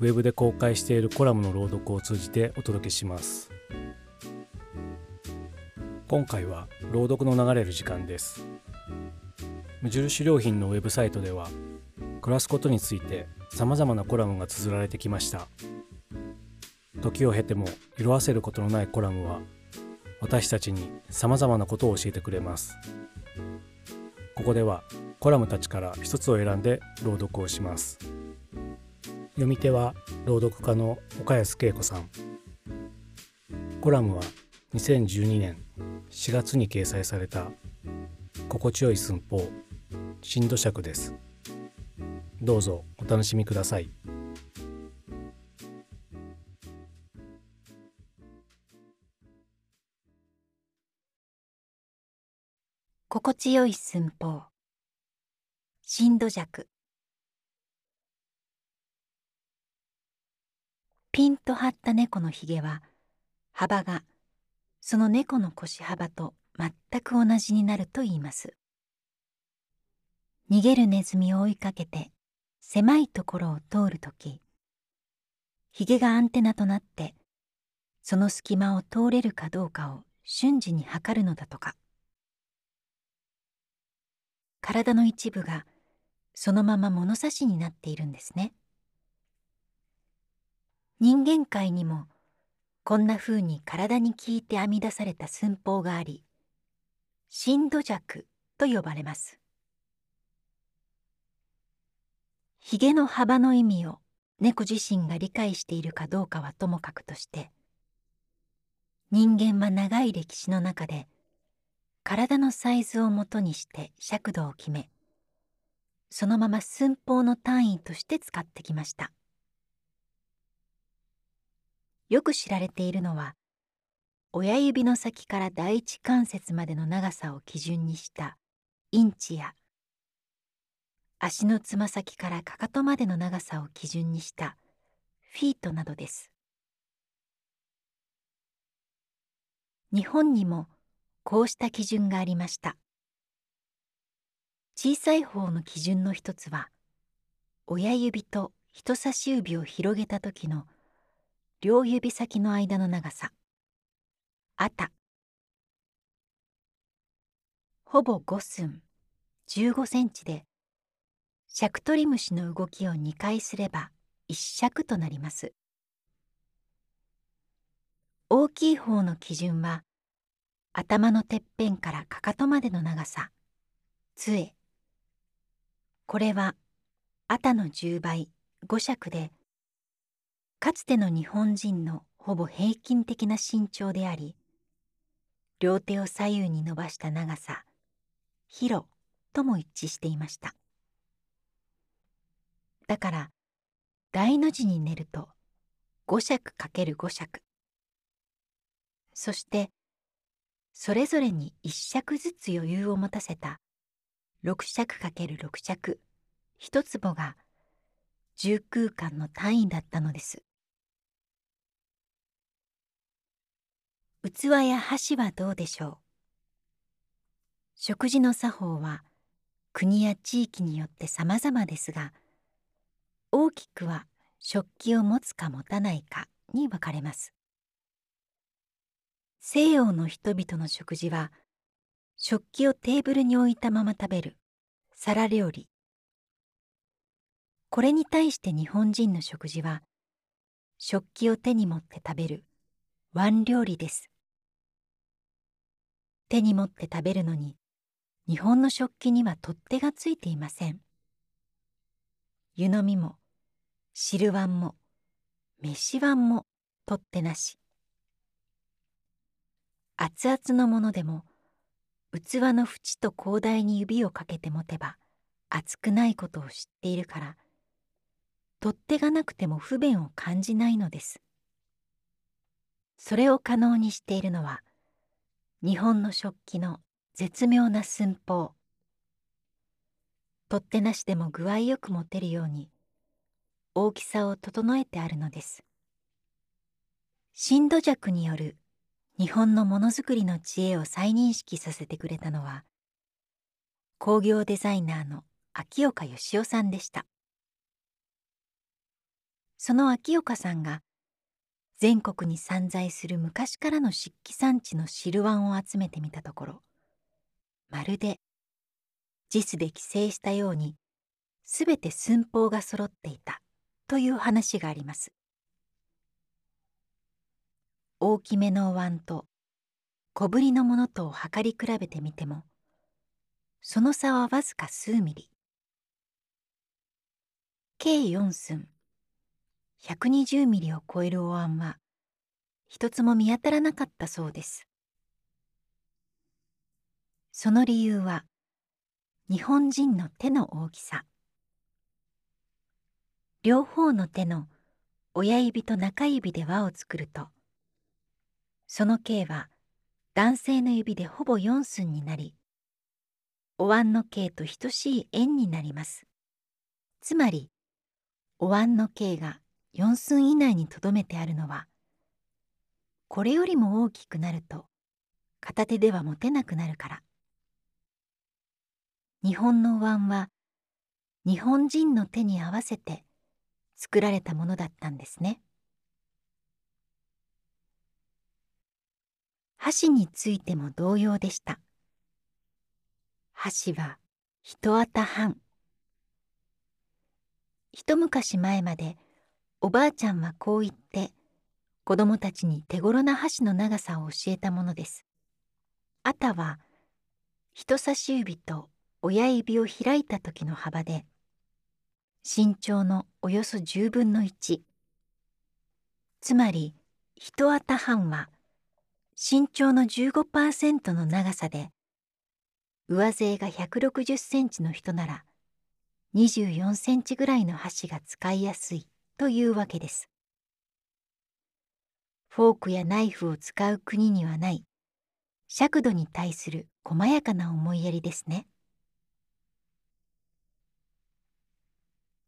ウェブで公開しているコラムの朗読を通じてお届けします。今回は朗読の流れる時間です。無印良品のウェブサイトでは暮らすことについて様々なコラムが綴られてきました。時を経ても色あせることのないコラムは私たちに様々なことを教えてくれます。ここではコラムたちから一つを選んで朗読をします。読み手は朗読家の岡安恵子さん。コラムは2012年4月に掲載された。心地よい寸法。震度尺です。どうぞお楽しみください。心地よい寸法。震度弱ピンと張った猫のひげは幅がその猫の腰幅と全く同じになると言います。逃げるネズミを追いかけて狭いところを通るときひげがアンテナとなってその隙間を通れるかどうかを瞬時に測るのだとか。体の一部がそのまま物差しになっているんですね。人間界にもこんな風に体に効いて編み出された寸法があり震度弱と呼ばれます。ひげの幅の意味を猫自身が理解しているかどうかはともかくとして人間は長い歴史の中で体のサイズをもとにして尺度を決めそのまま寸法の単位として使ってきました。よく知られているのは親指の先から第一関節までの長さを基準にしたインチや足のつま先からかかとまでの長さを基準にしたフィートなどです。日本にもこうした基準がありました。小さい方の基準の一つは親指と人差し指を広げた時の両指先の間の長さ。あた。ほぼ5寸。15センチで。シャクトリムシの動きを2回すれば1尺となります。大きい方の基準は頭のてっぺんからかかとまでの長さ。杖。これはあたの10倍5尺でかつての日本人のほぼ平均的な身長であり両手を左右に伸ばした長さ広とも一致していました。だから大の字に寝ると5尺かける5尺。そしてそれぞれに1尺ずつ余裕を持たせた6尺かける6尺。一坪が重空間の単位だったのです。器や箸はどうでしょう？食事の作法は国や地域によって様々ですが大きくは食器を持つか持たないかに分かれます。西洋の人々の食事は食器をテーブルに置いたまま食べる皿料理。これに対して日本人の食事は食器を手に持って食べる碗料理です。手に持って食べるのに日本の食器には取っ手がついていません。湯飲みも汁碗も飯碗も取っ手なし。熱々のものでも器の縁と広大に指をかけて持てば熱くないことを知っているから取っ手がなくても不便を感じないのです。それを可能にしているのは日本の食器の絶妙な寸法。取っ手なしでも具合よく持てるように大きさを整えてあるのです。震度弱による日本のものづくりの知恵を再認識させてくれたのは工業デザイナーの秋岡義雄さんでした。その秋岡さんが全国に散在する昔からの漆器産地の汁碗を集めてみたところまるで JIS で規制したようにすべて寸法が揃っていたという話があります。大きめのお椀と小ぶりのものとを測り比べてみてもその差はわずか数ミリ。計4寸。120ミリを超えるお椀は一つも見当たらなかったそうです。その理由は日本人の手の大きさ。両方の手の親指と中指で輪を作るとその径は男性の指でほぼ4寸になりお椀の径と等しい円になります。つまりお椀の径が4寸以内にとどめてあるのはこれよりも大きくなると片手では持てなくなるから。日本のお椀は日本人の手に合わせて作られたものだったんですね。箸についても同様でした。箸は一綿半。一昔前までおばあちゃんはこう言って子供たちに手頃な箸の長さを教えたものです。あたは人差し指と親指を開いた時の幅で身長のおよそ10分の1つまり一綿半は身長の15%の長さで上背が160センチの人なら24センチぐらいの箸が使いやすいというわけです。フォークやナイフを使う国にはない尺度に対する細やかな思いやりですね。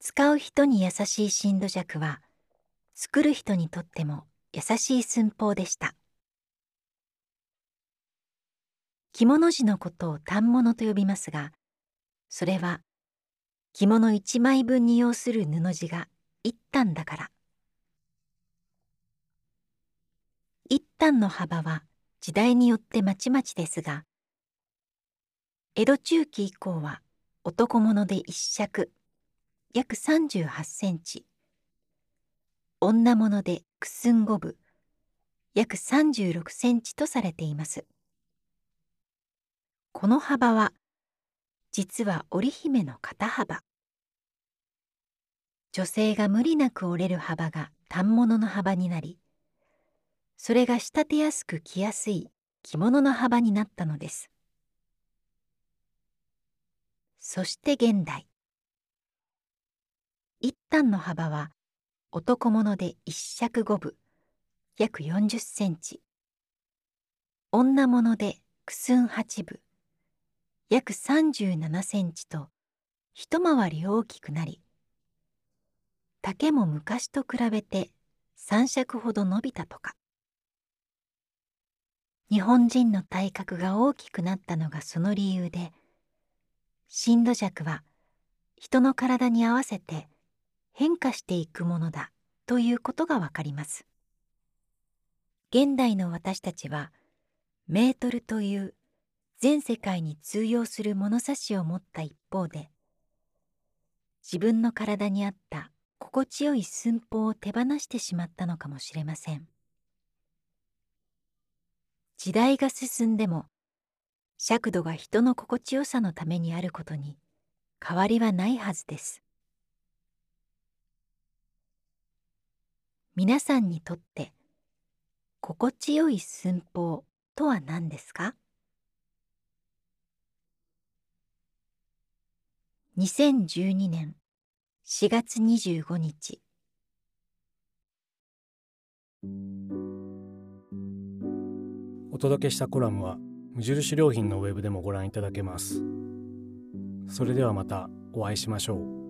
使う人に優しい震度尺は作る人にとっても優しい寸法でした着物地のことを反物と呼びますがそれは着物一枚分に要する布地が一反だから。一反の幅は時代によってまちまちですが江戸中期以降は男物で一尺約38センチ。女物でくすん五分約36センチとされています。この幅は実は織姫の肩幅。女性が無理なく折れる幅が反物の幅になりそれが仕立てやすく着やすい着物の幅になったのです。そして現代。一反の幅は男物で一尺五分約40センチ。女物で九寸八分約37センチと一回り大きくなり丈も昔と比べて三尺ほど伸びたとか。日本人の体格が大きくなったのがその理由で震度尺は人の体に合わせて変化していくものだということがわかります。現代の私たちはメートルという全世界に通用する物差しを持った一方で自分の体に合った心地よい寸法を手放してしまったのかもしれません。時代が進んでも尺度が人の心地よさのためにあることに変わりはないはずです。皆さんにとって心地よい寸法とは何ですか？2012年4月25日。お届けしたコラムは無印良品のウェブでもご覧いただけます。それではまたお会いしましょう。